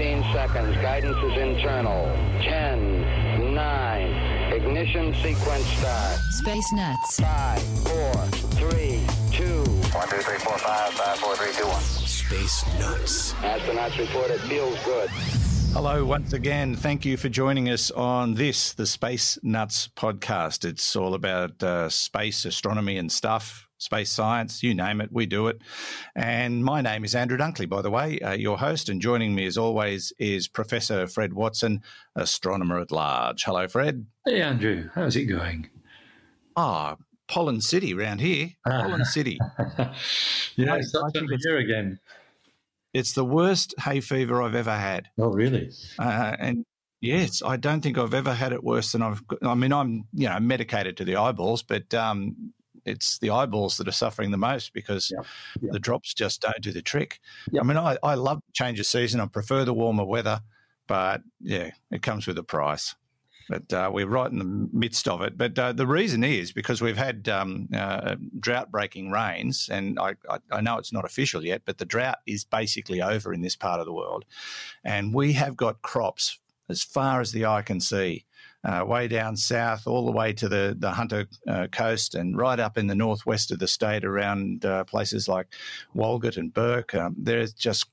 15 seconds. Guidance is internal. 10, 9, ignition sequence start. Space Nuts. 5, 4, 3, 2. 1, 2, 3, 4, 5, 5, 4, 3, 2, 1. Space Nuts. Astronauts report it feels good. Hello, once again. Thank you for joining us on this, the Space Nuts podcast. It's all about uh, space, astronomy, and stuff, space science, you name it, we do it. And my name is Andrew Dunkley, by the way, uh, your host. And joining me, as always, is Professor Fred Watson, astronomer at large. Hello, Fred. Hey, Andrew. How's it going? Ah, Pollen City round here. Pollen City. yeah, I- it's that time of year again. It's the worst hay fever I've ever had. Oh, really? Uh, and yes, I don't think I've ever had it worse than I've. I mean, I'm you know medicated to the eyeballs, but um, it's the eyeballs that are suffering the most because Yep, yep. the drops just don't do the trick. Yep. I mean, I, I love the change of season. I prefer the warmer weather, but yeah, it comes with a price. But uh, we're right in the midst of it. But uh, the reason is because we've had um, uh, drought breaking rains, and I, I, I know it's not official yet, but the drought is basically over in this part of the world. And we have got crops as far as the eye can see, uh, way down south, all the way to the, the Hunter uh, coast, and right up in the northwest of the state around uh, places like Walgett and Bourke. Um, there's just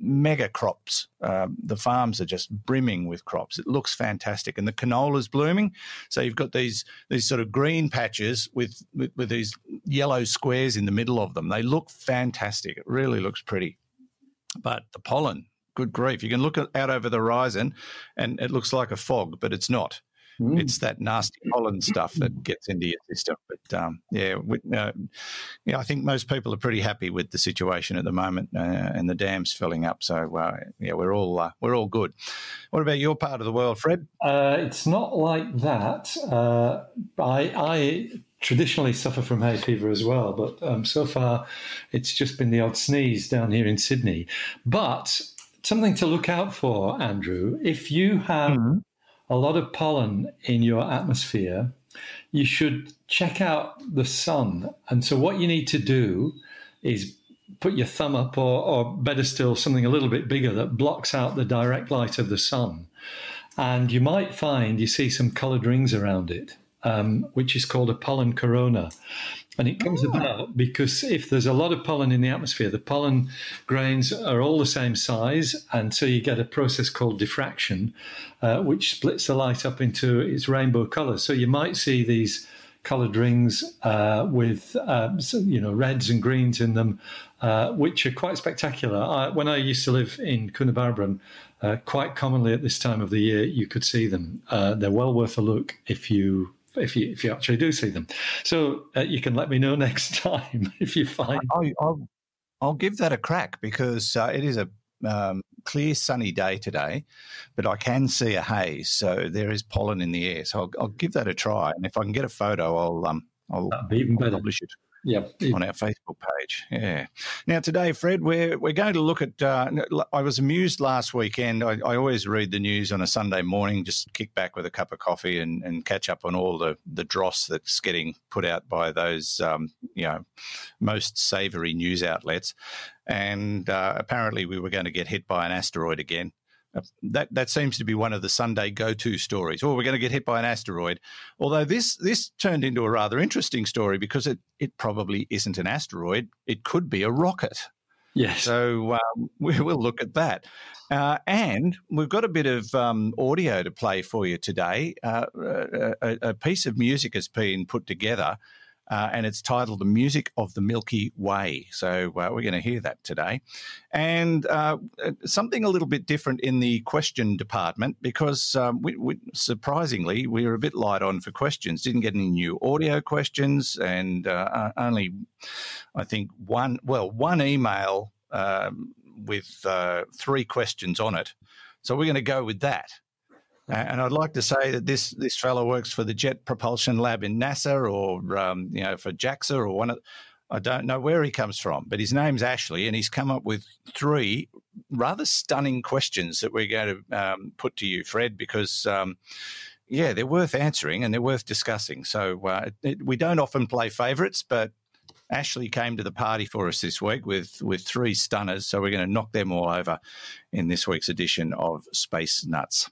mega crops. Um, the farms are just brimming with crops. It looks fantastic, and the canola's blooming. So you've got these these sort of green patches with, with with these yellow squares in the middle of them. They look fantastic. It really looks pretty. But the pollen, good grief! You can look out over the horizon, and it looks like a fog, but it's not. Mm. It's that nasty pollen stuff that gets into your system. But um, yeah, we, uh, yeah, I think most people are pretty happy with the situation at the moment, uh, and the dams filling up. So uh, yeah, we're all uh, we're all good. What about your part of the world, Fred? Uh, it's not like that. Uh, I, I traditionally suffer from hay fever as well, but um, so far it's just been the odd sneeze down here in Sydney. But something to look out for, Andrew, if you have a lot of pollen in your atmosphere, you should check out the sun. And so, what you need to do is put your thumb up, or, or better still, something a little bit bigger that blocks out the direct light of the sun. And you might find you see some colored rings around it, um, which is called a pollen corona. And it comes about because if there's a lot of pollen in the atmosphere, the pollen grains are all the same size. And so you get a process called diffraction, uh, which splits the light up into its rainbow colors. So you might see these colored rings uh, with so, you know reds and greens in them, uh, which are quite spectacular. I, when I used to live in Coonabarabran, uh, quite commonly at this time of the year, you could see them. Uh, they're well worth a look if you. If you if you actually do see them, so uh, you can let me know next time if you find. I, I'll, I'll give that a crack because uh, it is a um, clear sunny day today, but I can see a haze, so there is pollen in the air. So I'll, I'll give that a try, and if I can get a photo, I'll um, I'll, That'd be even I'll better. publish it. Yeah, on our Facebook page. Yeah. Now today, Fred, we're we're going to look at. Uh, I was amused last weekend. I, I always read the news on a Sunday morning, just kick back with a cup of coffee and, and catch up on all the the dross that's getting put out by those um, you know most savoury news outlets. And uh, apparently, we were going to get hit by an asteroid again. That that seems to be one of the Sunday go-to stories. Oh, we're going to get hit by an asteroid. Although this this turned into a rather interesting story because it it probably isn't an asteroid. It could be a rocket. yes. So um, we will look at that. Uh, and we've got a bit of um, audio to play for you today. Uh, a, a piece of music has been put together. Uh, and it's titled "The Music of the Milky Way." So uh, we're going to hear that today, and uh, something a little bit different in the question department because um, we, we, surprisingly we were a bit light on for questions. Didn't get any new audio questions, and uh, only I think one well one email um, with uh, three questions on it. So we're going to go with that. And I'd like to say that this this fellow works for the Jet Propulsion Lab in NASA, or um, you know, for JAXA, or one of. I don't know where he comes from, but his name's Ashley, and he's come up with three rather stunning questions that we're going to um, put to you, Fred, because um, yeah, they're worth answering and they're worth discussing. So uh, it, we don't often play favourites, but Ashley came to the party for us this week with with three stunners, so we're going to knock them all over in this week's edition of Space Nuts.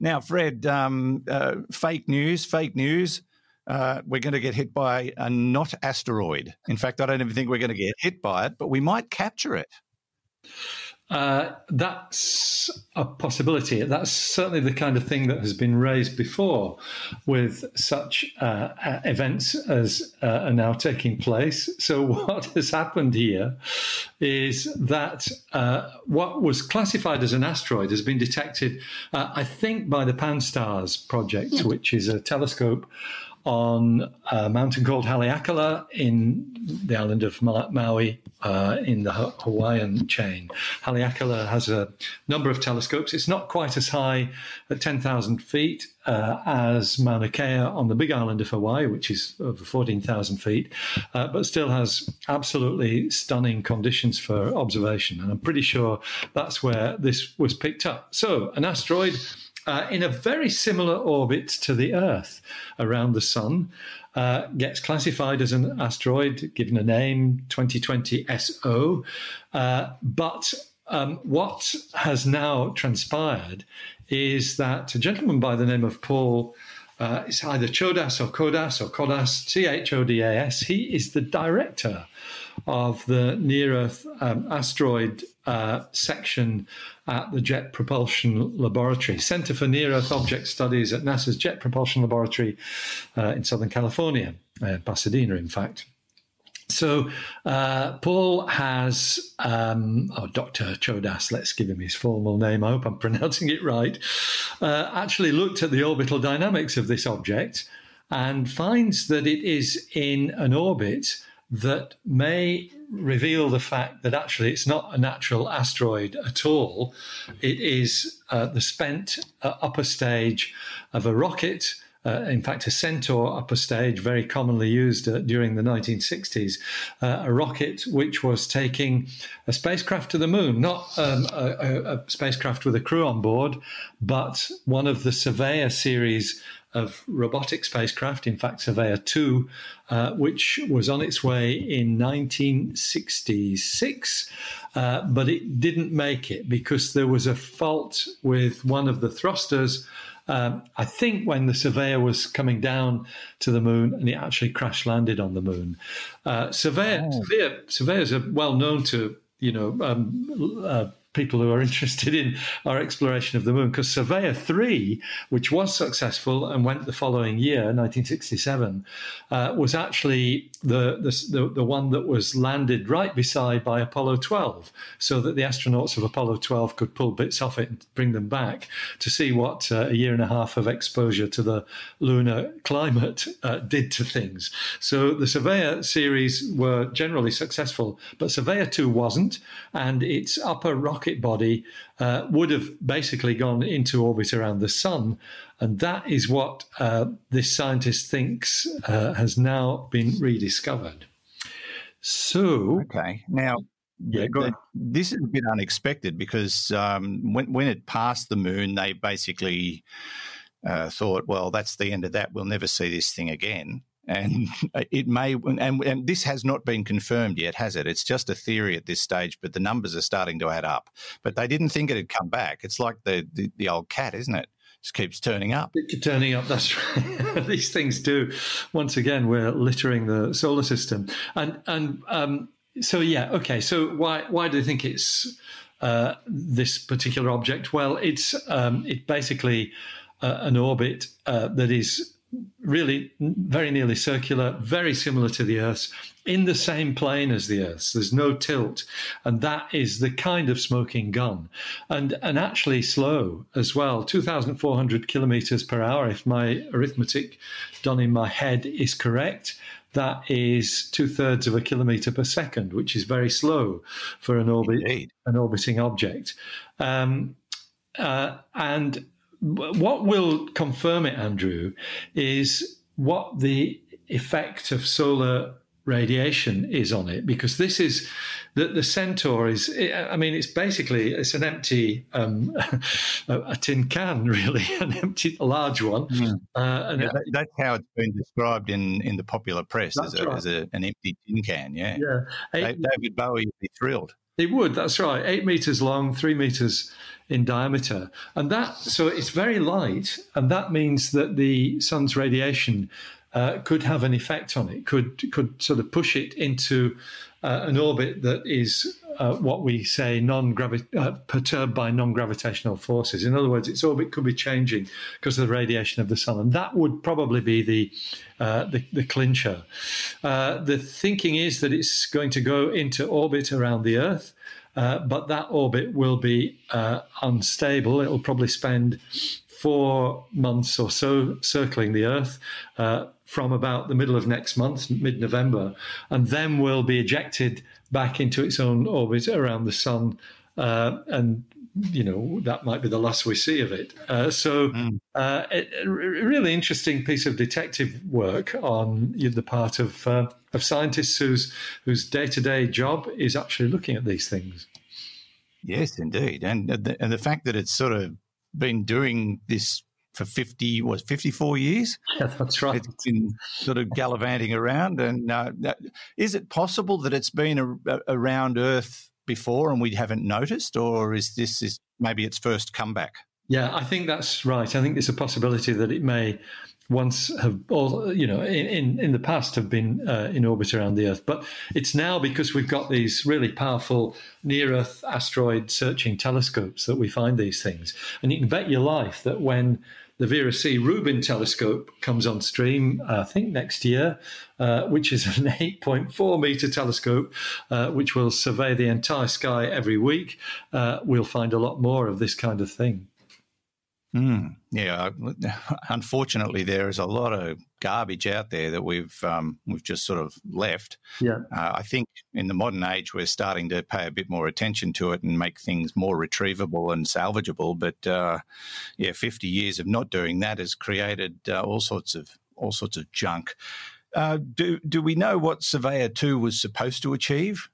Now, Fred, um, uh, fake news, fake news. Uh, we're going to get hit by a not asteroid. In fact, I don't even think we're going to get hit by it, but we might capture it. Uh, that's a possibility. That's certainly the kind of thing that has been raised before with such uh, events as uh, are now taking place. So, what has happened here is that uh, what was classified as an asteroid has been detected, uh, I think, by the Pan-STARRS project, which is a telescope on a mountain called Haleakala in the island of Maui uh, in the Hawaiian chain. Haleakala has a number of telescopes. It's not quite as high at 10,000 feet uh, as Mauna Kea on the big island of Hawaii, which is over 14,000 feet, uh, but still has absolutely stunning conditions for observation. And I'm pretty sure that's where this was picked up. So, an asteroid uh, in a very similar orbit to the Earth around the Sun. Uh, gets classified as an asteroid, given a name 2020 SO. Uh, but um, what has now transpired is that a gentleman by the name of Paul. Uh, it's either Chodas or Kodas or Kodas, C H O D A S. He is the director of the near Earth um, asteroid uh, section at the Jet Propulsion Laboratory, Center for Near Earth Object Studies at NASA's Jet Propulsion Laboratory uh, in Southern California, uh, Pasadena, in fact. So uh, Paul has, um, oh, Dr. Chodas, let's give him his formal name. I hope I'm pronouncing it right. Uh, actually looked at the orbital dynamics of this object and finds that it is in an orbit that may reveal the fact that actually it's not a natural asteroid at all. It is uh, the spent uh, upper stage of a rocket. Uh, in fact, a Centaur upper stage, very commonly used uh, during the 1960s, uh, a rocket which was taking a spacecraft to the moon, not um, a, a, spacecraft with a crew on board, but one of the Surveyor series of robotic spacecraft, in fact, Surveyor 2, uh, which was on its way in 1966, uh, but it didn't make it because there was a fault with one of the thrusters. Um, I think when the Surveyor was coming down to the moon and it actually crash landed on the moon. Uh, Surveyor, oh. Surveyor, surveyors are well known to, you know, um, uh, people who are interested in our exploration of the moon because Surveyor 3, which was successful and went the following year, 1967, uh, was actually the, the, the, one that was landed right beside by Apollo 12 so that the astronauts of Apollo 12 could pull bits off it and bring them back to see what uh, a year and a half of exposure to the lunar climate uh, did to things. So the Surveyor series were generally successful, but Surveyor 2 wasn't, and its upper rocket rocket body uh, would have basically gone into orbit around the sun. And that is what uh, this scientist thinks uh, has now been rediscovered. So. Okay. Now, yeah, the, this is a bit unexpected because um, when, when it passed the moon, they basically uh, thought, well, that's the end of that. We'll never see this thing again and it may and, and this has not been confirmed yet has it? It's just a theory at this stage but the numbers are starting to add up. But they didn't think it had come back. It's like the the, the old cat isn't it? Just keeps turning up. Turning up that's right. These things do. Once again we're littering the solar system. And and um, so yeah okay. So why why do they think it's uh, this particular object? Well it's um, it basically uh, an orbit uh, that is really very nearly circular, very similar to the Earth's, in the same plane as the Earth's. There's no tilt, and that is the kind of smoking gun, and and actually slow as well, 2,400 kilometers per hour. If my arithmetic done in my head is correct. That is two thirds of a kilometer per second, which is very slow for an orbit, Indeed. an orbiting object. Um, uh, and what will confirm it, Andrew, is what the effect of solar radiation is on it because this is that the centaur is i mean it's basically it's an empty um, a, a, tin can really an empty a large one mm. uh, yeah, that, that's how it's been described in in the popular press as, a, right. as a, an empty tin can yeah yeah david bowie would be thrilled it would that's right. Eight meters long three meters in diameter. And that so it's very light and that means that the sun's radiation uh, could have an effect on it, could could sort of push it into uh, an orbit that is uh, what we say non uh, perturbed by non-gravitational forces. In other words, its orbit could be changing because of the radiation of the sun, and that would probably be the uh, the, the, clincher. Uh, the thinking is that it's going to go into orbit around the Earth. Uh, but that orbit will be uh, unstable. It will probably spend four months or so circling the Earth from about the middle of next month, mid November, and then will be ejected back into its own orbit around the Sun. Uh, and you know that might be the last we see of it. Uh, so, mm. uh, it, a really interesting piece of detective work on the part of uh, of scientists whose whose day to day job is actually looking at these things. Yes, indeed, and the, and the fact that it's sort of been doing this for 50 was 54 years? Yeah that's right. It's been sort of gallivanting around and uh, is it possible that it's been a, a, around earth before and we haven't noticed or is this is maybe its first comeback? Yeah i think that's right. I think there's a possibility that it may once have all you know in in the past have been uh, in orbit around the Earth, but it's now because we've got these really powerful near Earth asteroid searching telescopes that we find these things, and you can bet your life that when the Vera C. Rubin telescope comes on stream, I think next year, uh, which is an 8.4 meter telescope, uh, which will survey the entire sky every week. Uh, we'll find a lot more of this kind of thing. Mm, yeah, unfortunately, there is a lot of garbage out there that we've um, we've just sort of left. Yeah, uh, I think in the modern age we're starting to pay a bit more attention to it and make things more retrievable and salvageable. But uh, yeah, fifty years of not doing that has created uh, all sorts of all sorts of junk. Uh, do do we know what Surveyor Two was supposed to achieve?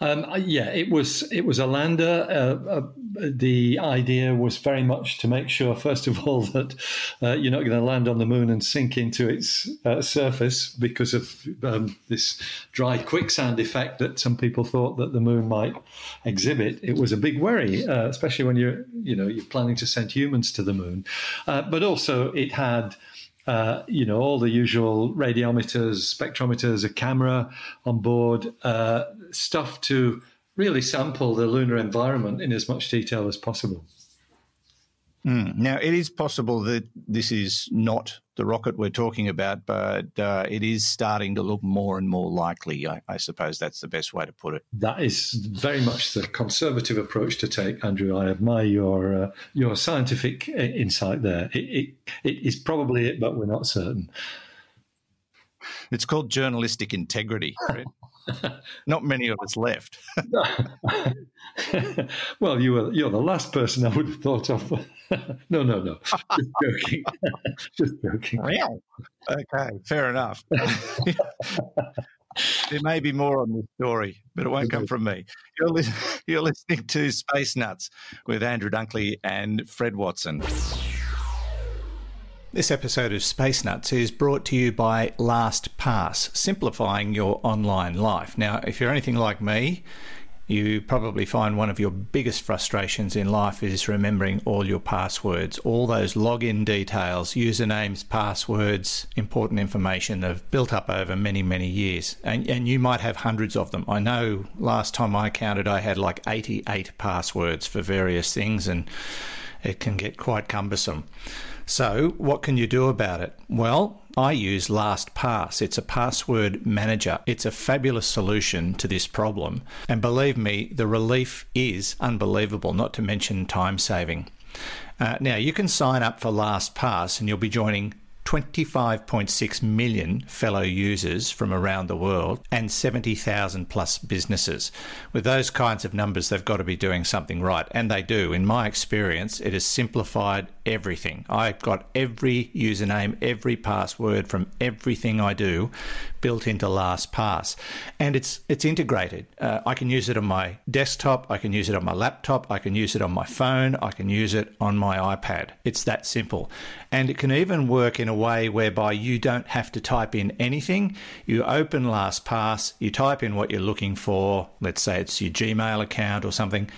Um, yeah, it was it was a lander. Uh, uh, the idea was very much to make sure, first of all, that uh, you're not going to land on the moon and sink into its uh, surface because of um, this dry quicksand effect that some people thought that the moon might exhibit. It was a big worry, uh, especially when you're you know you're planning to send humans to the moon. Uh, but also, it had uh, you know, all the usual radiometers, spectrometers, a camera on board, uh, stuff to really sample the lunar environment in as much detail as possible. Mm. Now, it is possible that this is not the rocket we're talking about, but uh, it is starting to look more and more likely. I, I, suppose that's the best way to put it. That is very much the conservative approach to take, Andrew. I admire your uh, your scientific uh, insight there. It, it, it is probably it, but we're not certain. It's called journalistic integrity. Right? Not many of us left. well, you were you're the last person I would have thought of. no, no, no. Just joking. Just joking. Okay, fair enough. there may be more on this story, but it won't come from me. You're, li- you're listening to Space Nuts with Andrew Dunkley and Fred Watson. This episode of Space Nuts is brought to you by LastPass, simplifying your online life. Now, if you're anything like me, you probably find one of your biggest frustrations in life is remembering all your passwords, all those login details, usernames, passwords, important information that have built up over many, many years. And, and you might have hundreds of them. I know last time I counted, I had like 88 passwords for various things, and it can get quite cumbersome. So, what can you do about it? Well, I use LastPass. It's a password manager. It's a fabulous solution to this problem. And believe me, the relief is unbelievable, not to mention time saving. Uh, now, you can sign up for LastPass and you'll be joining 25.6 million fellow users from around the world and 70,000 plus businesses. With those kinds of numbers, they've got to be doing something right, and they do. In my experience, it has simplified everything. I've got every username, every password from everything I do built into LastPass, and it's it's integrated. Uh, I can use it on my desktop, I can use it on my laptop, I can use it on my phone, I can use it on my iPad. It's that simple, and it can even work in a way whereby you don't have to type in anything. You open LastPass, you type in what you're looking for. Let's say it's your Gmail account or something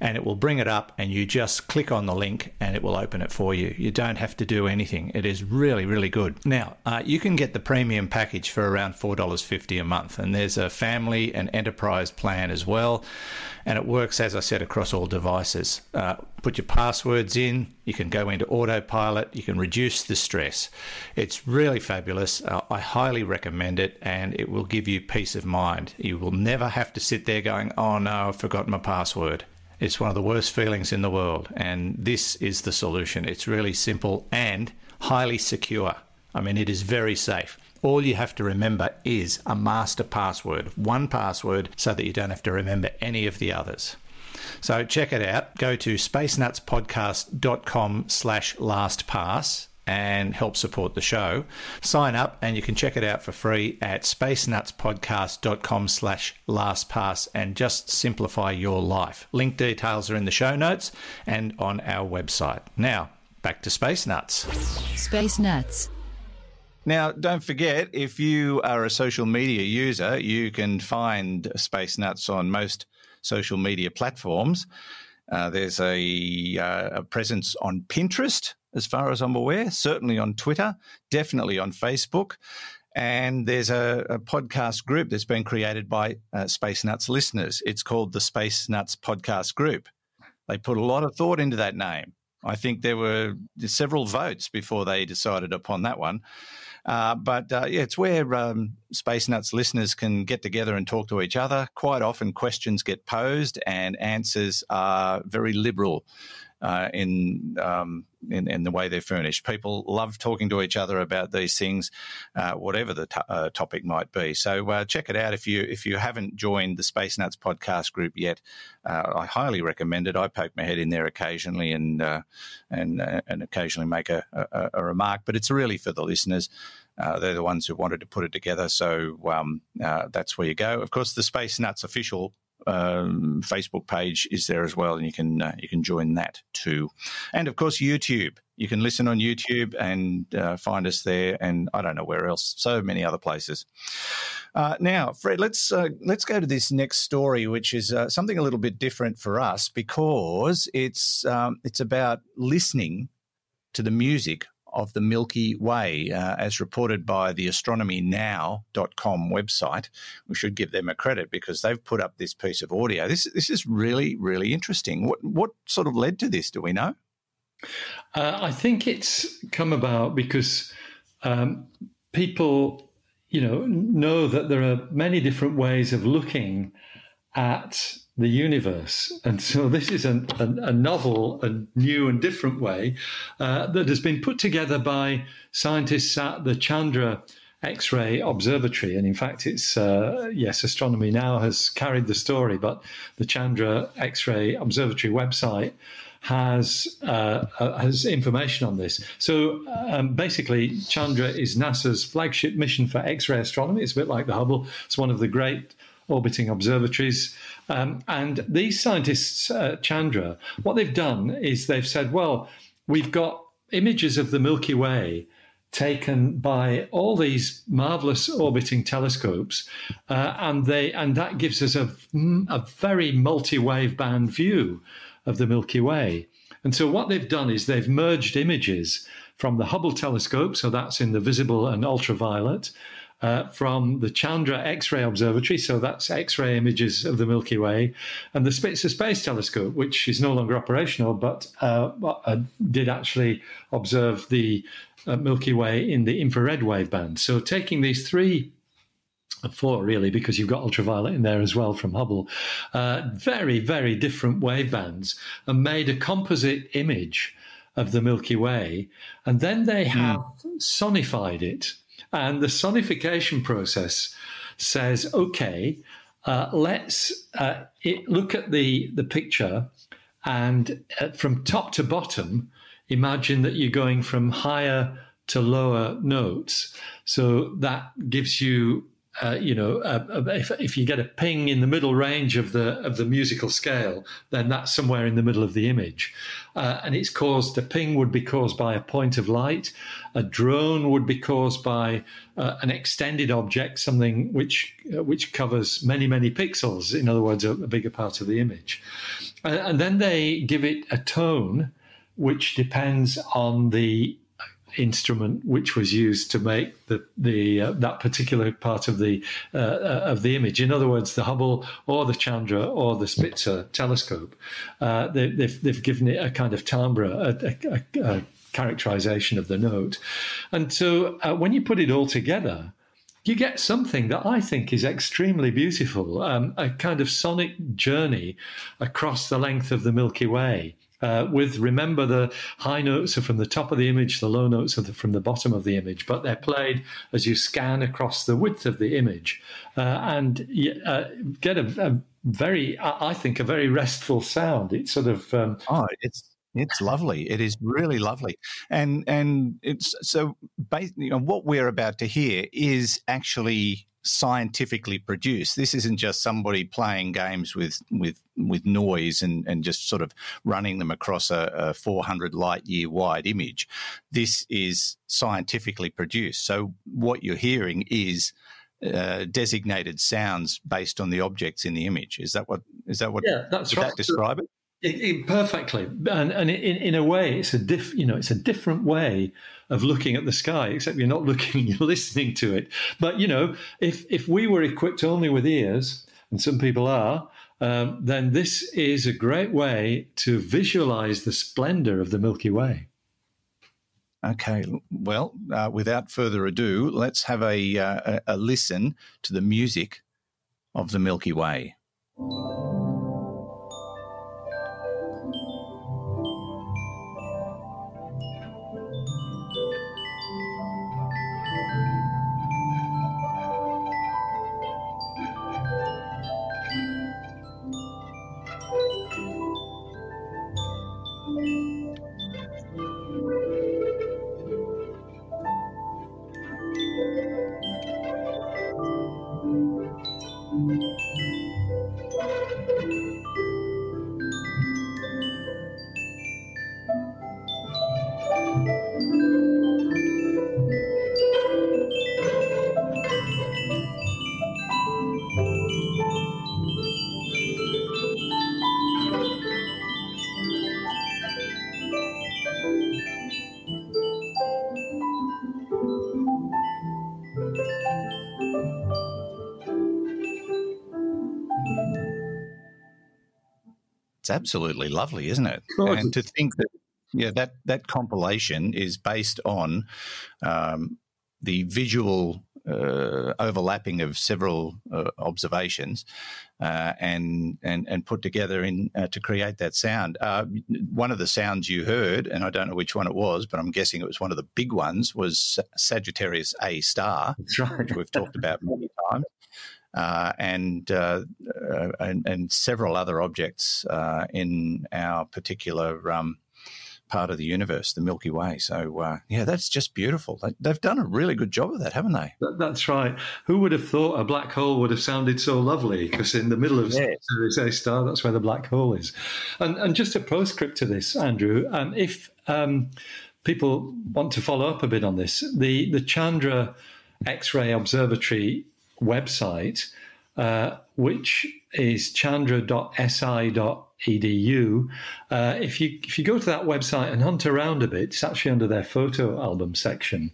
and it will bring it up and you just click on the link and it will open it for you. You don't have to do anything. It is really, really good. Now, uh, you can get the premium package for around $4.50 a month, and there's a family and enterprise plan as well. And it works, as I said, across all devices. Uh, put your passwords in, you can go into autopilot, you can reduce the stress. It's really fabulous. Uh, I highly recommend it, and it will give you peace of mind. You will never have to sit there going, oh no, I've forgotten my password. It's one of the worst feelings in the world, and this is the solution. It's really simple and highly secure. I mean, it is very safe. All you have to remember is a master password, one password, so that you don't have to remember any of the others. So check it out. Go to spacenutspodcast.com slash lastpass and help support the show. Sign up and you can check it out for free at spacenutspodcast.com slash lastpass and just simplify your life. Link details are in the show notes and on our website. Now, back to Space Nuts. Space Nuts. Now, don't forget, if you are a social media user, you can find Space Nuts on most social media platforms. Uh, there's a, uh, a presence on Pinterest, as far as I'm aware, certainly on Twitter, definitely on Facebook. And there's a, a podcast group that's been created by uh, Space Nuts listeners. It's called the Space Nuts Podcast Group. They put a lot of thought into that name. I think there were several votes before they decided upon that one. Uh, but uh, yeah, it's where um, Space Nuts listeners can get together and talk to each other. Quite often, questions get posed and answers are very liberal uh, in, um, in, in the way they're furnished. People love talking to each other about these things, uh, whatever the t- uh, topic might be. So uh, check it out if you if you haven't joined the Space Nuts podcast group yet. Uh, I highly recommend it. I poke my head in there occasionally and and and occasionally make a, a, a, remark, but it's really for the listeners. they're the ones who wanted to put it together, so um, that's where you go. Of course, the Space Nuts official um, Facebook page is there as well, and you can uh, you can join that too. And of course, YouTube. You can listen on YouTube and uh, find us there, and I don't know where else. So many other places. Uh, now, Fred, let's uh, let's go to this next story, which is uh, something a little bit different for us because it's um, it's about listening to the music of the Milky Way, uh, as reported by the astronomynow.com website. We should give them a credit because they've put up this piece of audio. This, this is really, really interesting. What, what sort of led to this? Do we know? Uh, I think it's come about because um, people, you know, know that there are many different ways of looking at the universe. And so this is a, a, a novel and new and different way uh, that has been put together by scientists at the Chandra X ray Observatory. And in fact, it's, uh, yes, Astronomy Now has carried the story, but the Chandra X ray Observatory website has uh, uh, has information on this. So um, basically, Chandra is NASA's flagship mission for X-ray astronomy. It's a bit like the Hubble. It's one of the great orbiting observatories. Um, and these scientists, uh, Chandra, what they've done is they've said, well, we've got images of the Milky Way taken by all these marvelous orbiting telescopes, uh, and they and that gives us a, a very multi-wave band view of the Milky Way. And so what they've done is they've merged images from the Hubble telescope, so that's in the visible and ultraviolet, uh, from the Chandra X ray Observatory, so that's X ray images of the Milky Way, and the Spitzer Space Telescope, which is no longer operational but uh, uh, did actually observe the uh, Milky Way in the infrared wave band. So taking these three four really because you've got ultraviolet in there as well from Hubble. Uh, very, very different wave bands and made a composite image of the Milky Way, and then they have sonified it. And the sonification process says, okay, uh, let's uh, it, look at the, the picture and uh, from top to bottom, imagine that you're going from higher to lower notes. So that gives you uh, you know, uh, uh, if, if you get a ping in the middle range of the of the musical scale, then that's somewhere in the middle of the image, uh, and it's caused. A ping would be caused by a point of light. A drone would be caused by uh, an extended object, something which which covers many many pixels. In other words, a, a bigger part of the image, and then they give it a tone, which depends on the instrument which was used to make the the uh, that particular part of the uh, uh, of the image. In other words, the Hubble or the Chandra or the Spitzer telescope, uh, they, have they've, they've given it a kind of timbre, a, a, a characterization of the note, and so uh, when you put it all together. You get something that I think is extremely beautiful, um, a kind of sonic journey across the length of the Milky Way. Uh, with remember the high notes are from the top of the image, the low notes are the, from the bottom of the image, but they're played as you scan across the width of the image, uh, and uh, get a, a, very, I think, a very restful sound. It's sort of um, oh, it's it's lovely. It is really lovely, and and it's so. You know, what we're about to hear is actually scientifically produced. This isn't just somebody playing games with with with noise and, and just sort of running them across a, a 400 light year wide image. This is scientifically produced. So what you're hearing is uh, designated sounds based on the objects in the image. Is that what is that what? Yeah, that's right. That describe it? It, it, perfectly, and and in, in a way, it's a diff. You know, it's a different way of looking at the sky, except you're not looking, you're listening to it. But you know, if if we were equipped only with ears, and some people are, um, then this is a great way to visualize the splendor of the Milky Way. Okay, well, uh, without further ado, let's have a, uh, a listen to the music of the Milky Way. Música It's absolutely lovely, isn't it? And to think that yeah, that that compilation is based on um, the visual uh, overlapping of several uh, observations uh, and and and put together in uh, to create that sound. Uh, one of the sounds you heard, and I don't know which one it was, but I'm guessing it was one of the big ones, was Sagittarius A star, right. which we've talked about many times uh, and, uh, and, and several other objects uh, in our particular um, part of the universe, the Milky Way. So uh, yeah, that's just beautiful. They've done a really good job of that, haven't they? That's right. Who would have thought a black hole would have sounded so lovely? Because in the middle of yes. Sirius A star, that's where the black hole is. And, and just a postscript to this, Andrew. Um, if um, people want to follow up a bit on this, the the Chandra X-ray Observatory website, uh, which is chandra.si.edu. Uh, if you if you go to that website and hunt around a bit, it's actually under their photo album section.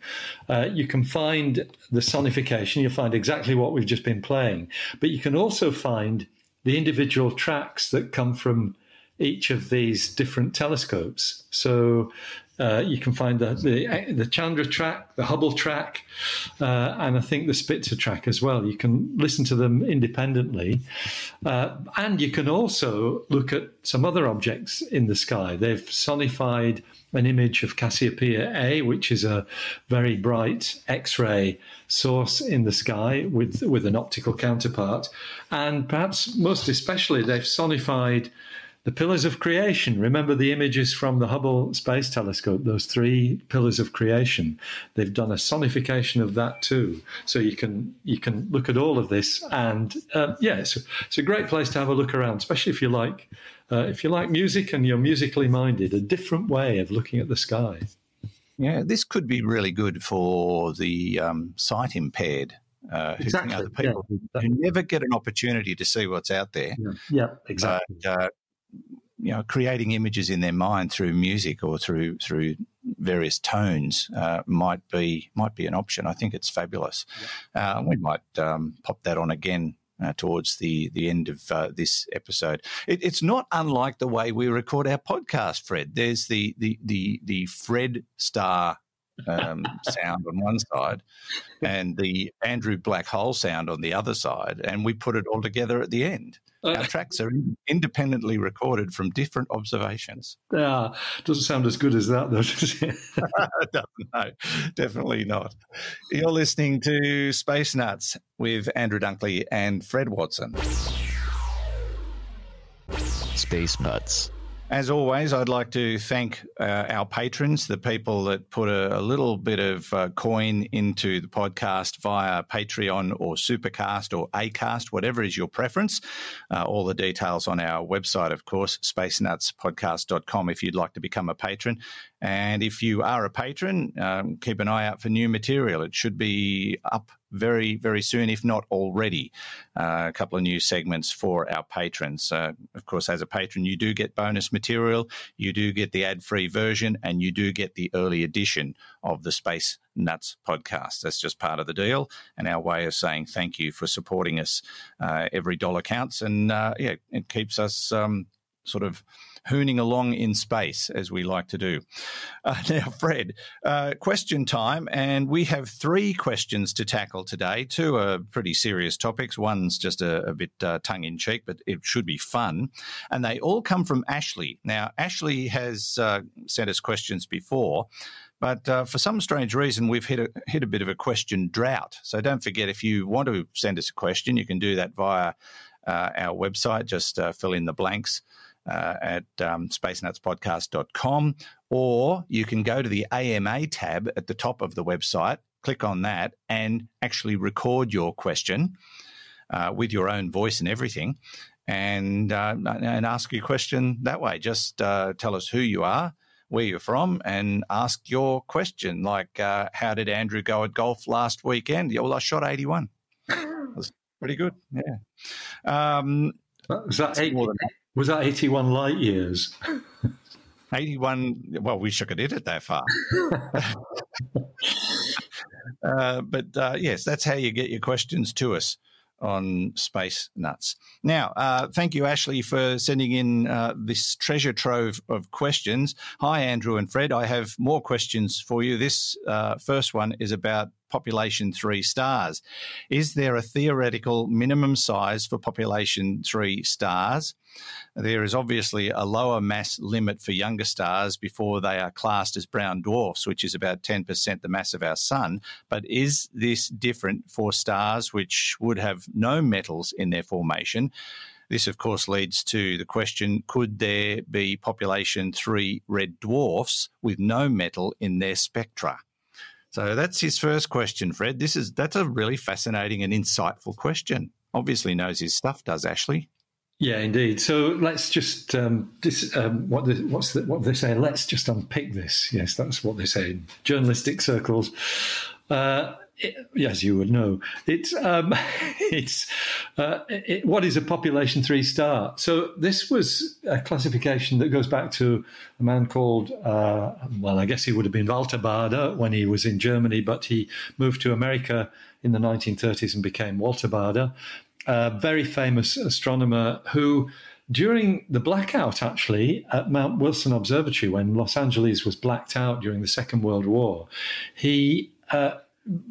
Uh, you can find the sonification. You'll find exactly what we've just been playing, but you can also find the individual tracks that come from each of these different telescopes. So uh, you can find the, the, the Chandra track, the Hubble track, uh, and I think the Spitzer track as well. You can listen to them independently, uh, and you can also look at some other objects in the sky. They've sonified an image of Cassiopeia A, which is a very bright X-ray source in the sky with with an optical counterpart, and perhaps most especially, they've sonified the pillars of creation. Remember the images from the Hubble Space Telescope, those three pillars of creation. They've done a sonification of that too. So you can you can look at all of this, and uh, yeah, it's a, it's a great place to have a look around, especially if you like uh, if you like music and you're musically minded. A different way of looking at the sky. Yeah, this could be really good for the um, sight impaired. Uh, who, Exactly, you know, the people yeah. who, who never get an opportunity to see what's out there. Yeah, yeah exactly. But, uh, you know, creating images in their mind through music or through through various tones uh, might be might be an option. I think it's fabulous. Uh, we might um, pop that on again. Uh, towards the the end of uh, this episode, it, it's not unlike the way we record our podcast. Fred, there's the the the the Fred Star um, sound on one side, and the Andrew Black Hole sound on the other side, and we put it all together at the end. Our uh, tracks are independently recorded from different observations. Yeah, doesn't sound as good as that, though. Does it? no, definitely not. You're listening to Space Nuts with Andrew Dunkley and Fred Watson. Space Nuts. As always, I'd like to thank uh, our patrons, the people that put a, a little bit of uh, coin into the podcast via Patreon or Supercast or Acast, whatever is your preference. Uh, all the details on our website, of course, spacenutspodcast.com if you'd like to become a patron. And if you are a patron, um, keep an eye out for new material. It should be up very, very soon, if not already. Uh, a couple of new segments for our patrons. Uh, of course, as a patron, you do get bonus material, you do get the ad free version, and you do get the early edition of the Space Nuts podcast. That's just part of the deal and our way of saying thank you for supporting us. Uh, every dollar counts, and uh, yeah, it keeps us um, sort of hooning along in space, as we like to do. Uh, now, Fred, uh, question time, and we have three questions to tackle today. Two are pretty serious topics. One's just a, a bit uh, tongue in cheek, but it should be fun. And they all come from Ashley. Now, Ashley has uh, sent us questions before. But uh, for some strange reason, we've hit a, hit a bit of a question drought. So don't forget, if you want to send us a question, you can do that via uh, our website. Just uh, fill in the blanks uh, at um, spacenutspodcast.com, or you can go to the AMA tab at the top of the website, click on that, and actually record your question uh, with your own voice and everything, and uh, and ask your question that way. Just uh, tell us who you are, where you're from, and ask your question. Like, uh, how did Andrew go at golf last weekend? Yeah, well, I shot 81. That's pretty good. Yeah. Um, was, that eight, more than was that 81 light years? 81. Well, we should have hit it that far. uh, but uh, yes, that's how you get your questions to us on Space Nuts. Now, uh, thank you, Ashley, for sending in uh, this treasure trove of questions. Hi, Andrew and Fred. I have more questions for you. This uh, first one is about population three stars. Is there a theoretical minimum size for population three stars? There is obviously a lower mass limit for younger stars before they are classed as brown dwarfs, which is about 10% the mass of our sun. But is this different for stars which would have no metals in their formation? This, of course, leads to the question could there be population three red dwarfs with no metal in their spectra? So that's his first question, Fred. This is that's a really fascinating and insightful question. Obviously knows his stuff, does Ashley? Yeah, indeed. So let's just um, um, what the, what's the, what they say. Let's just unpick this. Yes, that's what they say in journalistic circles. Uh, it, as you would know, it's um, it's uh, it, what is a population three star. So this was a classification that goes back to a man called uh, well, I guess he would have been Walter Baade when he was in Germany, but he moved to America in the 1930s and became Walter Baade, a very famous astronomer who during the blackout, actually, at Mount Wilson Observatory, when Los Angeles was blacked out during the Second World War, he uh,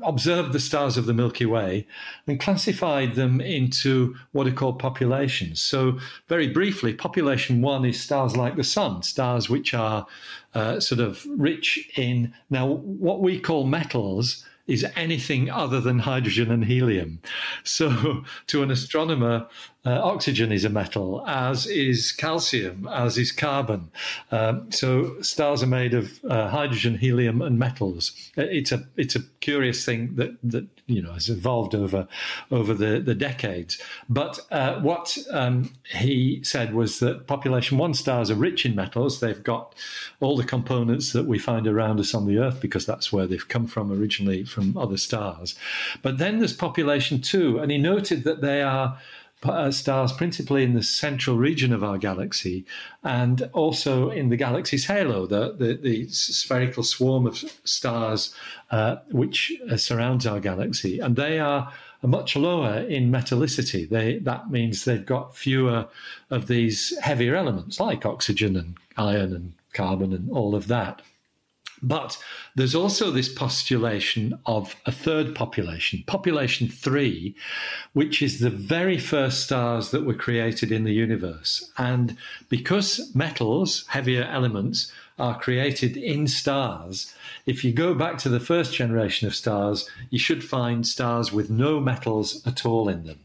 observed the stars of the Milky Way and classified them into what are called populations. So, very briefly, population one is stars like the Sun, stars which are uh, sort of rich in now what we call metals is anything other than hydrogen and helium. So, to an astronomer, uh, oxygen is a metal, as is calcium, as is carbon. Um, so, stars are made of uh, hydrogen, helium, and metals. Uh, it's a it's a curious thing that that you know has evolved over over the the decades. But uh, what um, he said was that population one stars are rich in metals. They've got all the components that we find around us on the Earth because that's where they've come from originally from other stars. But then there's population two, and he noted that they are stars principally in the central region of our galaxy and also in the galaxy's halo, the, the, the spherical swarm of stars uh, which uh, surrounds our galaxy. And they are much lower in metallicity. They, that means they've got fewer of these heavier elements like oxygen and iron and carbon and all of that. But there's also this postulation of a third population, population three, which is the very first stars that were created in the universe. And because metals, heavier elements, are created in stars, if you go back to the first generation of stars, you should find stars with no metals at all in them.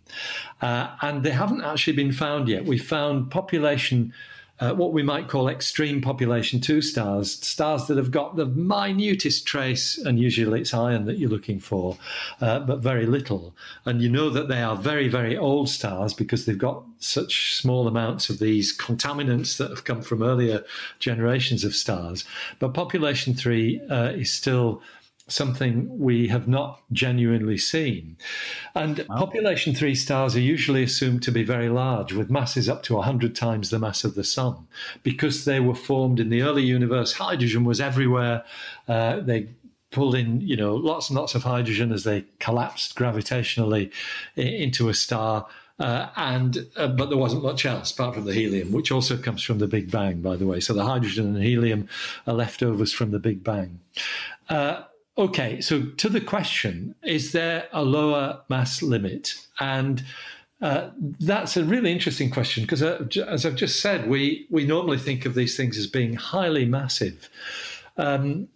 Uh, and they haven't actually been found yet. We found population uh, what we might call extreme population two stars, stars that have got the minutest trace, and usually it's iron that you're looking for, uh, but very little. And you know that they are very, very old stars because they've got such small amounts of these contaminants that have come from earlier generations of stars. But population three uh, is still something we have not genuinely seen. And wow. population three stars are usually assumed to be very large, with masses up to 100 times the mass of the sun, because they were formed in the early universe. Hydrogen was everywhere. Uh, they pulled in, you know, lots and lots of hydrogen as they collapsed gravitationally into a star. Uh, and uh, but there wasn't much else apart from the helium, which also comes from the Big Bang, by the way. So the hydrogen and helium are leftovers from the Big Bang. Uh, Okay, so to the question, is there a lower mass limit? And uh, that's a really interesting question because, uh, as I've just said, we, we normally think of these things as being highly massive. Um,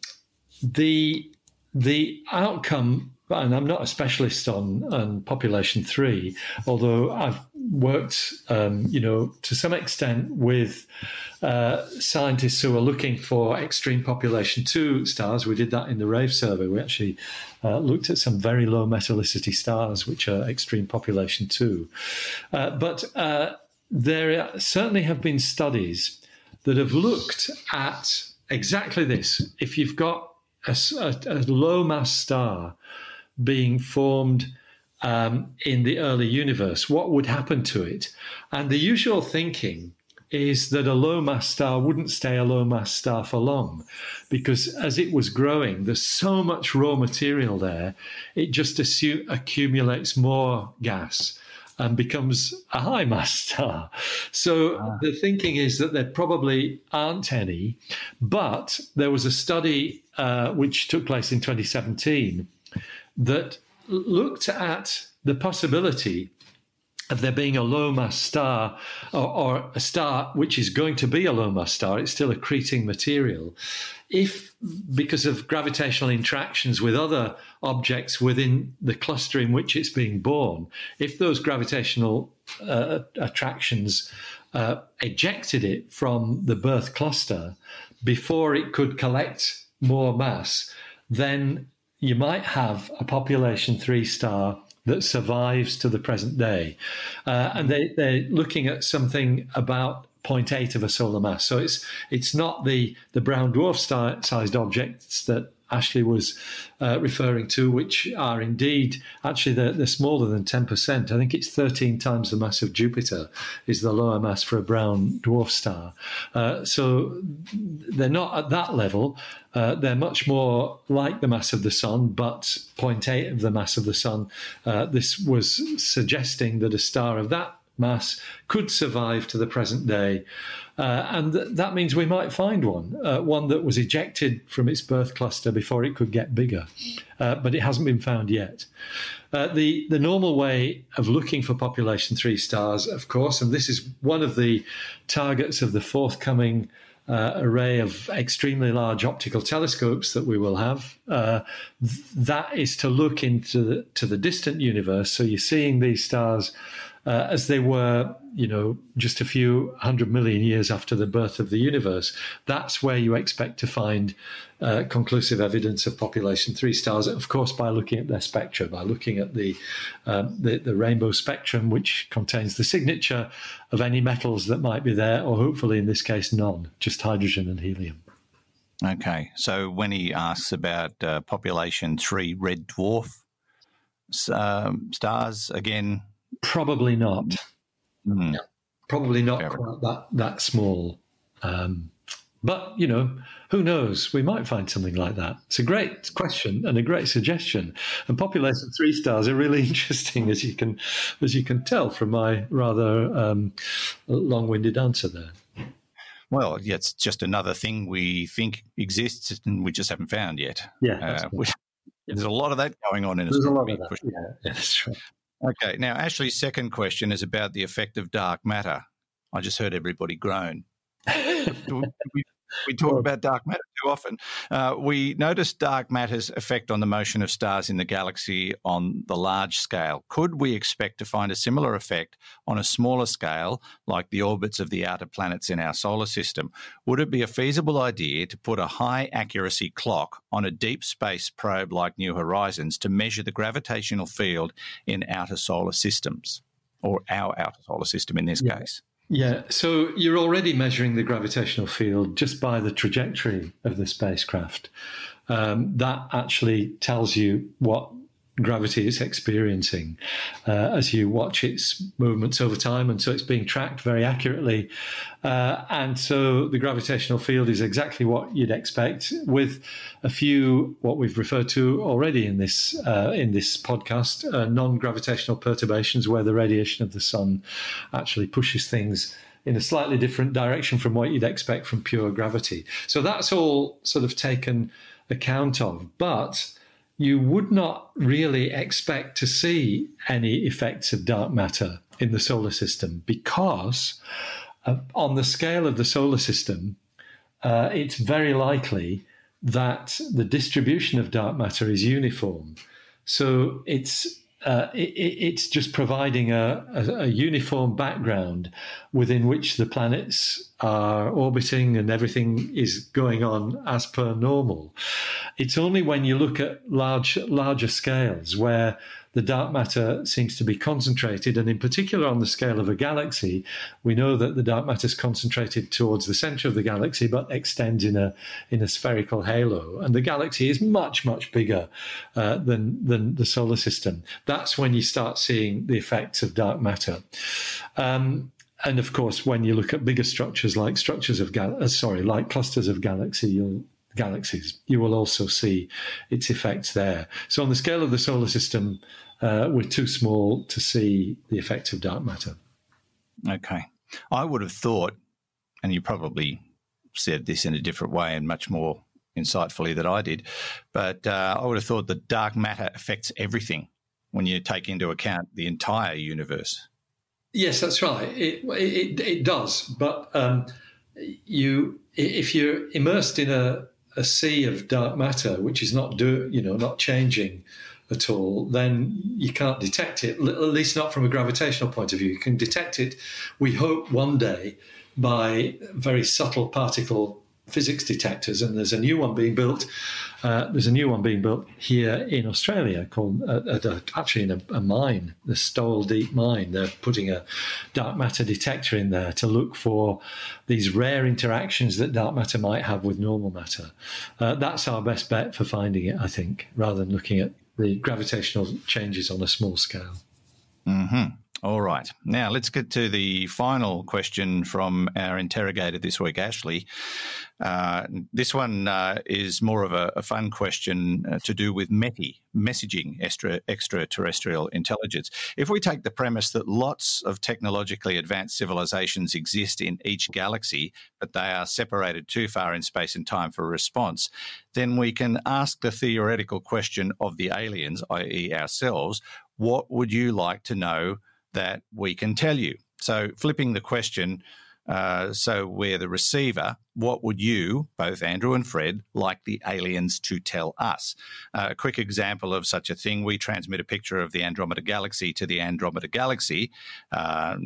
the the outcome and I'm not a specialist on, on population three, although I've worked, um, you know, to some extent with uh, scientists who are looking for extreme population two stars. We did that in the RAVE survey. We actually uh, looked at some very low metallicity stars, which are extreme population two. Uh, but uh, there certainly have been studies that have looked at exactly this. If you've got a, a, a low mass star being formed um, in the early universe, what would happen to it? And the usual thinking is that a low mass star wouldn't stay a low mass star for long because as it was growing, there's so much raw material there, it just assume, accumulates more gas and becomes a high mass star. So ah. the thinking is that there probably aren't any, but there was a study uh, which took place in 2017 that looked at the possibility of there being a low mass star or, or, a star which is going to be a low mass star, it's still accreting material. If, because of gravitational interactions with other objects within the cluster in which it's being born, if those gravitational uh, attractions uh, ejected it from the birth cluster before it could collect more mass, then you might have a population three star that survives to the present day. Uh, and they, they're looking at something about 0.8 of a solar mass. So it's it's not the, the brown dwarf star, sized objects that Ashley was uh, referring to, which are indeed actually they're, they're, smaller than 10%. I think it's 13 times the mass of Jupiter is the lower mass for a brown dwarf star. Uh, so they're not at that level. Uh, they're much more like the mass of the sun, but 0.8 of the mass of the sun. Uh, this was suggesting that a star of that mass could survive to the present day. Uh, and th- that means we might find one, uh, one that was ejected from its birth cluster before it could get bigger. Uh, but it hasn't been found yet. Uh, the, the normal way of looking for population three stars, of course, and this is one of the targets of the forthcoming uh, array of extremely large optical telescopes that we will have. Uh, th- that is to look into the, to the distant universe. So you're seeing these stars uh, as they were, you know, just a few hundred million years after the birth of the universe. That's where you expect to find uh, conclusive evidence of population three stars. Of course, by looking at their spectra, by looking at the, um, the the rainbow spectrum, which contains the signature of any metals that might be there, or hopefully in this case none, just hydrogen and helium. Okay, so when he asks about uh, population three red dwarf um, stars, again, Probably not. mm, Probably not Fair quite that that small. Um, but you know, who knows? We might find something like that. It's a great question and a great suggestion. And population three stars are really interesting, as you can as you can tell from my rather um, long-winded answer there. well, yeah, it's just another thing we think exists and we just haven't found yet. Yeah, Uh, right. which- There's a lot of that going on in there's a lot of that. sure. Yeah, yeah, that's right. Okay, now Ashley's second question is about the effect of dark matter. I just heard everybody groan. we, we talk about dark matter too often. Uh, we noticed dark matter's effect on the motion of stars in the galaxy on the large scale. Could we expect to find a similar effect on a smaller scale, like the orbits of the outer planets in our solar system? Would it be a feasible idea to put a high accuracy clock on a deep space probe like New Horizons to measure the gravitational field in outer solar systems, or our outer solar system in this Yeah. case? Yeah, so you're already measuring the gravitational field just by the trajectory of the spacecraft. Um, that actually tells you what gravity is experiencing uh, as you watch its movements over time. And so it's being tracked very accurately. Uh, and so the gravitational field is exactly what you'd expect with a few, what we've referred to already in this, uh, in this podcast, uh, non gravitational perturbations where the radiation of the sun actually pushes things in a slightly different direction from what you'd expect from pure gravity. So that's all sort of taken account of. But you would not really expect to see any effects of dark matter in the solar system because, uh, on the scale of the solar system, uh, it's very likely that the distribution of dark matter is uniform. So it's uh, it, it's just providing a, a, a, uniform background within which the planets are orbiting and everything is going on as per normal. It's only when you look at large, larger scales where the dark matter seems to be concentrated, and in particular on the scale of a galaxy, we know that the dark matter is concentrated towards the center of the galaxy, but extends in a in a spherical halo. And the galaxy is much much bigger uh, than than the solar system. That's when you start seeing the effects of dark matter. Um, and of course, when you look at bigger structures like structures of gal- uh, sorry, like clusters of galaxy, you'll galaxies, you will also see its effects there. So, on the scale of the solar system, uh, we're too small to see the effects of dark matter. Okay. I would have thought, and you probably said this in a different way and much more insightfully than I did, but uh, I would have thought that dark matter affects everything when you take into account the entire universe. Yes, that's right. It it, it does, but um, you if you're immersed in a a sea of dark matter, which is not do you know not changing at all, then you can't detect it. At least not from a gravitational point of view. You can detect it. We hope one day by very subtle particle physics detectors, and there's a new one being built. Uh, there's a new one being built here in Australia called uh, uh, actually in a, a, mine, the Stawell Deep Mine. They're putting a dark matter detector in there to look for these rare interactions that dark matter might have with normal matter. Uh, that's our best bet for finding it, I think, rather than looking at the gravitational changes on a small scale. Mm-hmm. All right. Now let's get to the final question from our interrogator this week, Ashley. Uh, this one uh, is more of a, a fun question uh, to do with METI, messaging extra, extraterrestrial intelligence. If we take the premise that lots of technologically advanced civilizations exist in each galaxy, but they are separated too far in space and time for response, then we can ask the theoretical question of the aliens, i.e., ourselves, what would you like to know that we can tell you? So, flipping the question, uh, so we're the receiver. What would you, both Andrew and Fred, like the aliens to tell us? Uh, a quick example of such a thing: we transmit a picture of the Andromeda Galaxy to the Andromeda Galaxy. Uh,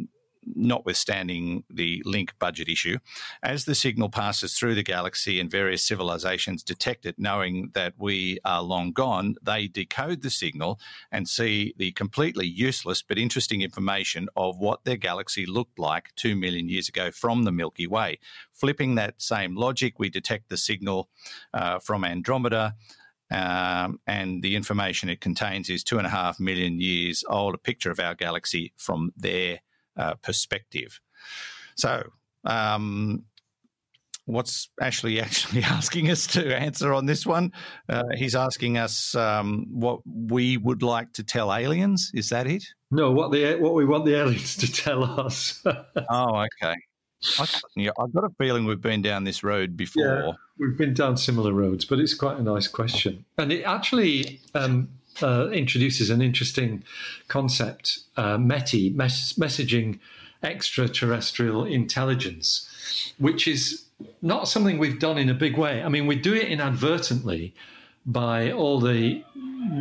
notwithstanding the link budget issue, as the signal passes through the galaxy and various civilizations detect it, knowing that we are long gone, they decode the signal and see the completely useless but interesting information of what their galaxy looked like two million years ago from the Milky Way. Flipping that same logic, we detect the signal uh, from Andromeda. Um, and the information it contains is two and a half million years old, a picture of our galaxy from their uh, perspective. So, um, what's Ashley actually asking us to answer on this one? Uh, he's asking us um, what we would like to tell aliens. Is that it? No, what the what we want the aliens to tell us. oh, okay. I, yeah, I've got a feeling we've been down this road before. Yeah, we've been down similar roads, but it's quite a nice question, and it actually um, uh, introduces an interesting concept, uh, METI, mes- messaging extraterrestrial intelligence, which is not something we've done in a big way. I mean, we do it inadvertently by all the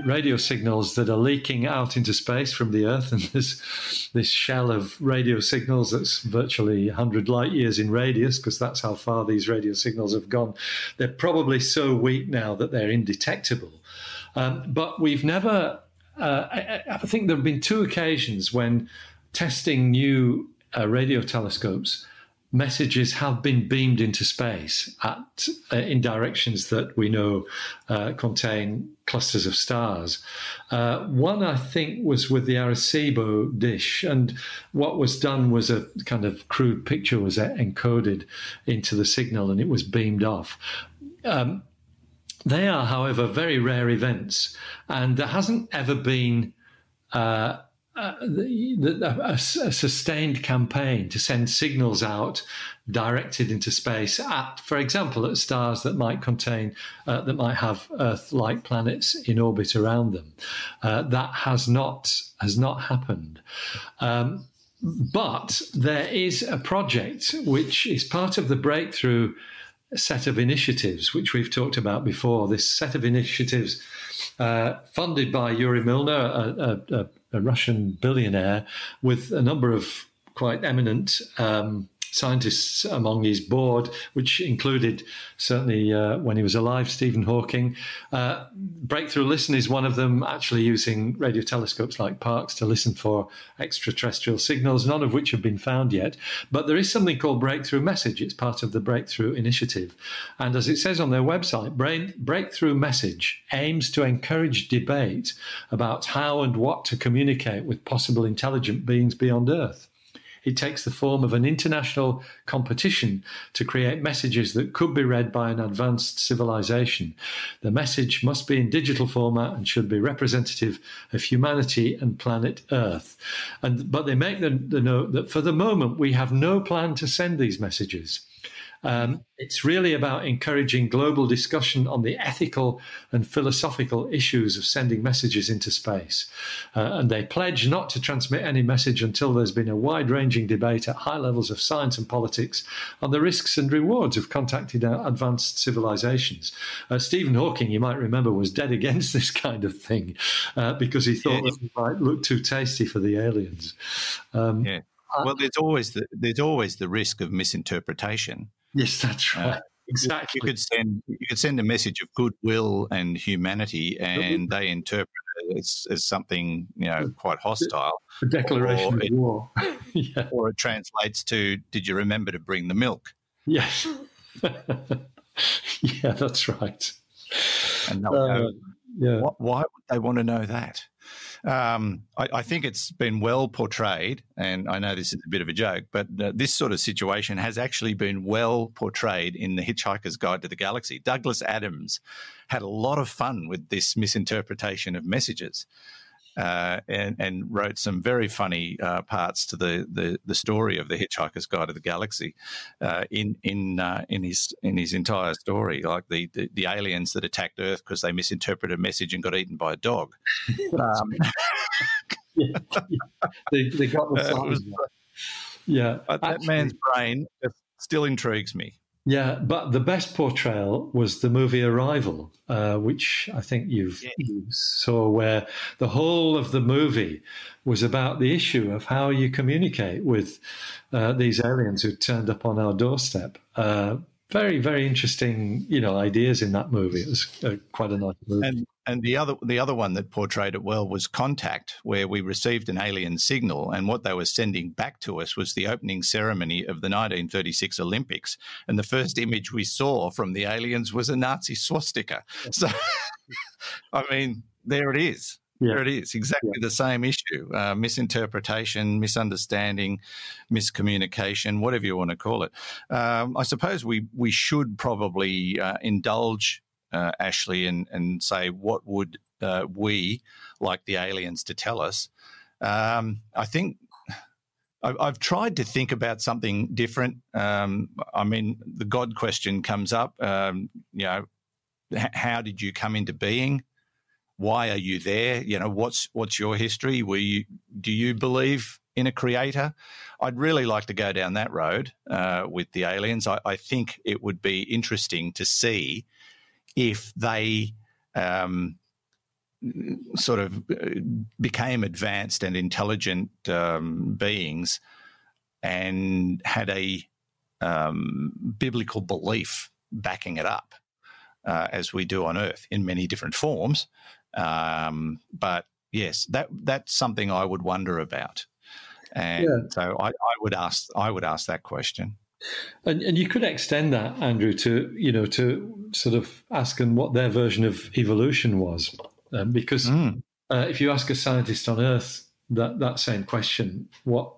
radio signals that are leaking out into space from the Earth, and this this shell of radio signals that's virtually 100 light years in radius, because that's how far these radio signals have gone. They're probably so weak now that they're indetectable. Um, but we've never, uh, I, I, think there have been two occasions when testing new uh, radio telescopes, messages have been beamed into space at uh, in directions that we know uh, contain clusters of stars. Uh, one, I think, was with the Arecibo dish, and what was done was a kind of crude picture was encoded into the signal, and it was beamed off. Um, they are, however, very rare events, and there hasn't ever been uh, uh, a, a, a, sustained campaign to send signals out directed into space at, for example, at stars that might contain, uh, that might have Earth-like planets in orbit around them. Uh, that has not has not happened. Um, but there is a project which is part of the breakthrough set of initiatives, which we've talked about before. This set of initiatives uh, funded by Yuri Milner, a, a, a, Russian billionaire, with a number of quite eminent um, scientists among his board, which included certainly uh, when he was alive, Stephen Hawking. Uh, Breakthrough Listen is one of them, actually using radio telescopes like Parkes to listen for extraterrestrial signals, none of which have been found yet. But there is something called Breakthrough Message. It's part of the Breakthrough Initiative. And as it says on their website, Breakthrough Message aims to encourage debate about how and what to communicate with possible intelligent beings beyond Earth. It takes the form of an international competition to create messages that could be read by an advanced civilization. The message must be in digital format and should be representative of humanity and planet Earth. And but they make the, the note that for the moment we have no plan to send these messages. Um, it's really about encouraging global discussion on the ethical and philosophical issues of sending messages into space. Uh, and they pledge not to transmit any message until there's been a wide ranging debate at high levels of science and politics on the risks and rewards of contacting advanced civilizations. Uh, Stephen Hawking, you might remember, was dead against this kind of thing uh, because he thought yeah. it might look too tasty for the aliens. Um, yeah. Well, there's always the there's always the risk of misinterpretation. Yes, that's uh, right. Uh, exactly. You could send you could send a message of goodwill and humanity, and they interpret it as, as something you know quite hostile. A declaration of war. yeah. Or it translates to, "Did you remember to bring the milk?" Yes. yeah, that's right. And uh, yeah. why would they want to know that? Um, I, I, think it's been well portrayed, and I know this is a bit of a joke, but uh, this sort of situation has actually been well portrayed in The Hitchhiker's Guide to the Galaxy. Douglas Adams had a lot of fun with this misinterpretation of messages uh, and, and, wrote some very funny uh, parts to the, the, the, story of the Hitchhiker's Guide to the Galaxy uh, in in uh, in his in his entire story, like the, the, the aliens that attacked Earth because they misinterpreted a message and got eaten by a dog. um, yeah, yeah. They, they, got the was, yeah, that man's brain still intrigues me. Yeah, but the best portrayal was the movie Arrival, uh, which I think you've yeah. you saw, where the whole of the movie was about the issue of how you communicate with uh, these aliens who turned up on our doorstep. Uh, very, very interesting, you know, ideas in that movie. It was uh, quite a nice movie. And and the other the other one that portrayed it well was Contact, where we received an alien signal, and what they were sending back to us was the opening ceremony of the 1936 Olympics, and the first image we saw from the aliens was a Nazi swastika. So, I mean, there it is. Yeah. There it is. Exactly yeah. the same issue: uh, misinterpretation, misunderstanding, miscommunication, whatever you want to call it. Um, I suppose we we should probably uh, indulge uh, Ashley and, and say, what would uh, we like the aliens to tell us? Um, I think I've, tried to think about something different. Um, I mean, the God question comes up. Um, you know, h- how did you come into being? Why are you there? You know, what's what's your history? Were you do you believe in a creator? I'd really like to go down that road uh, with the aliens. I, I, think it would be interesting to see if they um, sort of uh, became advanced and intelligent um, beings and had a um, biblical belief backing it up, uh, as we do on Earth in many different forms. Um, but yes, that that's something I would wonder about, and yeah. so I, I would ask I would ask that question. And, and you could extend that, Andrew, to you know to sort of asking what their version of evolution was, um, because mm. uh, if you ask a scientist on Earth that that same question, what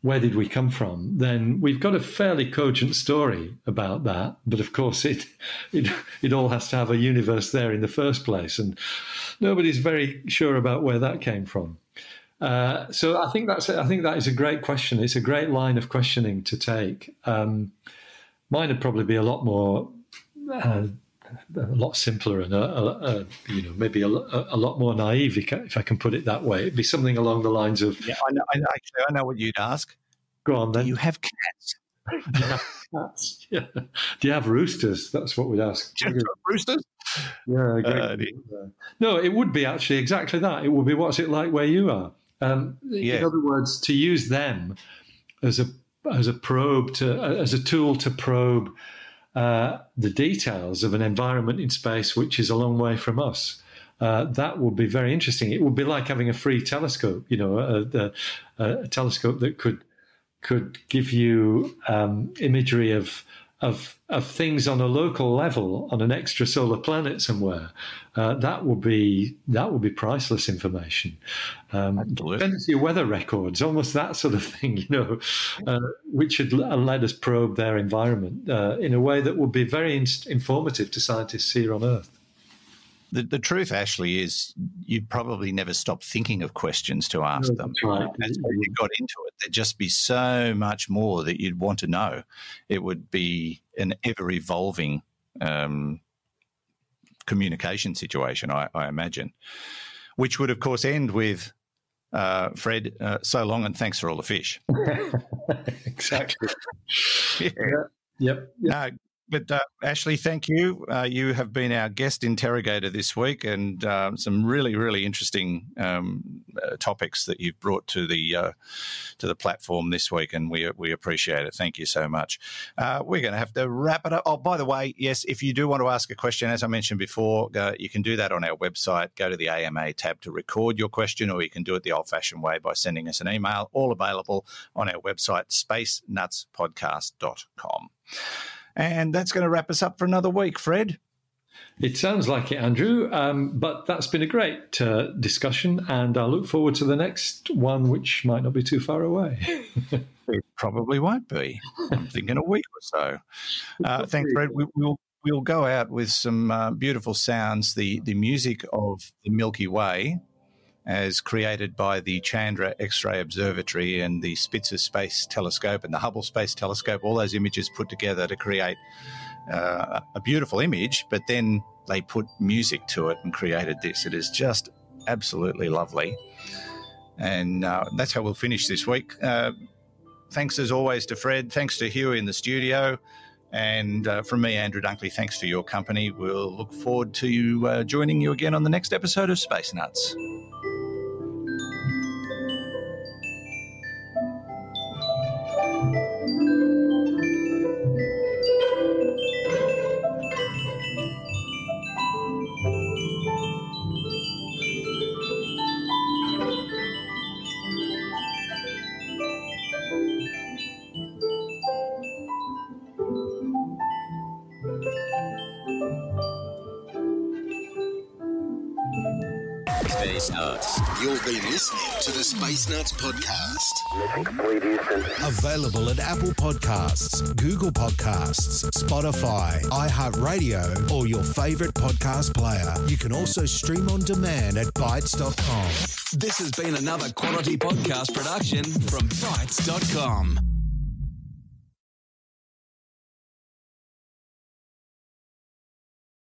where did we come from? Then we've got a fairly cogent story about that. But of course, it it it all has to have a universe there in the first place, and nobody's very sure about where that came from. Uh, so I think that's I think that is a great question. It's a great line of questioning to take. Um, mine would probably be a lot more, uh, a lot simpler, and a, a, a, you know maybe a, lot more naive, if I can put it that way. It'd be something along the lines of. Yeah, I know, I know, actually, I know what you'd ask. Go on then. Do you have cats? Do you have cats? Yeah. Do you have roosters? That's what we'd ask. roosters? Yeah. Uh, no, it would be actually exactly that. It would be what's it like where you are? Um, yeah. In other words, to use them as a as a probe to as a tool to probe uh, the details of an environment in space which is a long way from us. Uh, that would be very interesting. It would be like having a free telescope, you know, a, a, a telescope that could could give you um, imagery of of of things on a local level on an extrasolar planet somewhere, uh, that would be that would be priceless information. Um, weather records, almost that sort of thing, you know, uh, which should let us probe their environment uh, in a way that would be very in- informative to scientists here on Earth. The, the truth, Ashley, is you'd probably never stop thinking of questions to ask no, them. Right. As you got into it, there'd just be so much more that you'd want to know. It would be an ever evolving um, communication situation, I, I, imagine, which would, of course, end with uh, Fred, uh, so long and thanks for all the fish. exactly. yeah. yeah. Yep. yep. No, but uh, Ashley, thank you. Uh, you have been our guest interrogator this week, and uh, some really, really interesting um, uh, topics that you've brought to the uh, to the platform this week, and we we appreciate it. Thank you so much. Uh, we're going to have to wrap it up. Oh, by the way, yes, if you do want to ask a question, as I mentioned before, you can do that on our website. Go to the AMA tab to record your question, or you can do it the old-fashioned way by sending us an email. All available on our website, spacenutspodcast.com. And that's going to wrap us up for another week, Fred. It sounds like it, Andrew. Um, but that's been a great uh, discussion, and I look forward to the next one, which might not be too far away. it probably won't be. I'm thinking a week or so. Uh, thanks, Fred. We, will we'll go out with some uh, beautiful sounds. The the music of the Milky Way, as created by the Chandra X-ray Observatory and the Spitzer Space Telescope and the Hubble Space Telescope. All those images put together to create uh, a beautiful image, but then they put music to it and created this. It is just absolutely lovely. And uh, that's how we'll finish this week. Uh, thanks as always to Fred. Thanks to Hugh in the studio. And uh, from me, Andrew Dunkley, thanks for your company. We'll look forward to you uh, joining you again on the next episode of Space Nuts. You've been listening to the Space Nuts podcast. Mission complete, Houston. Available at Apple Podcasts, Google Podcasts, Spotify, iHeartRadio, or your favorite podcast player. You can also stream on demand at bitesz.com. This has been another quality podcast production from bitesz.com.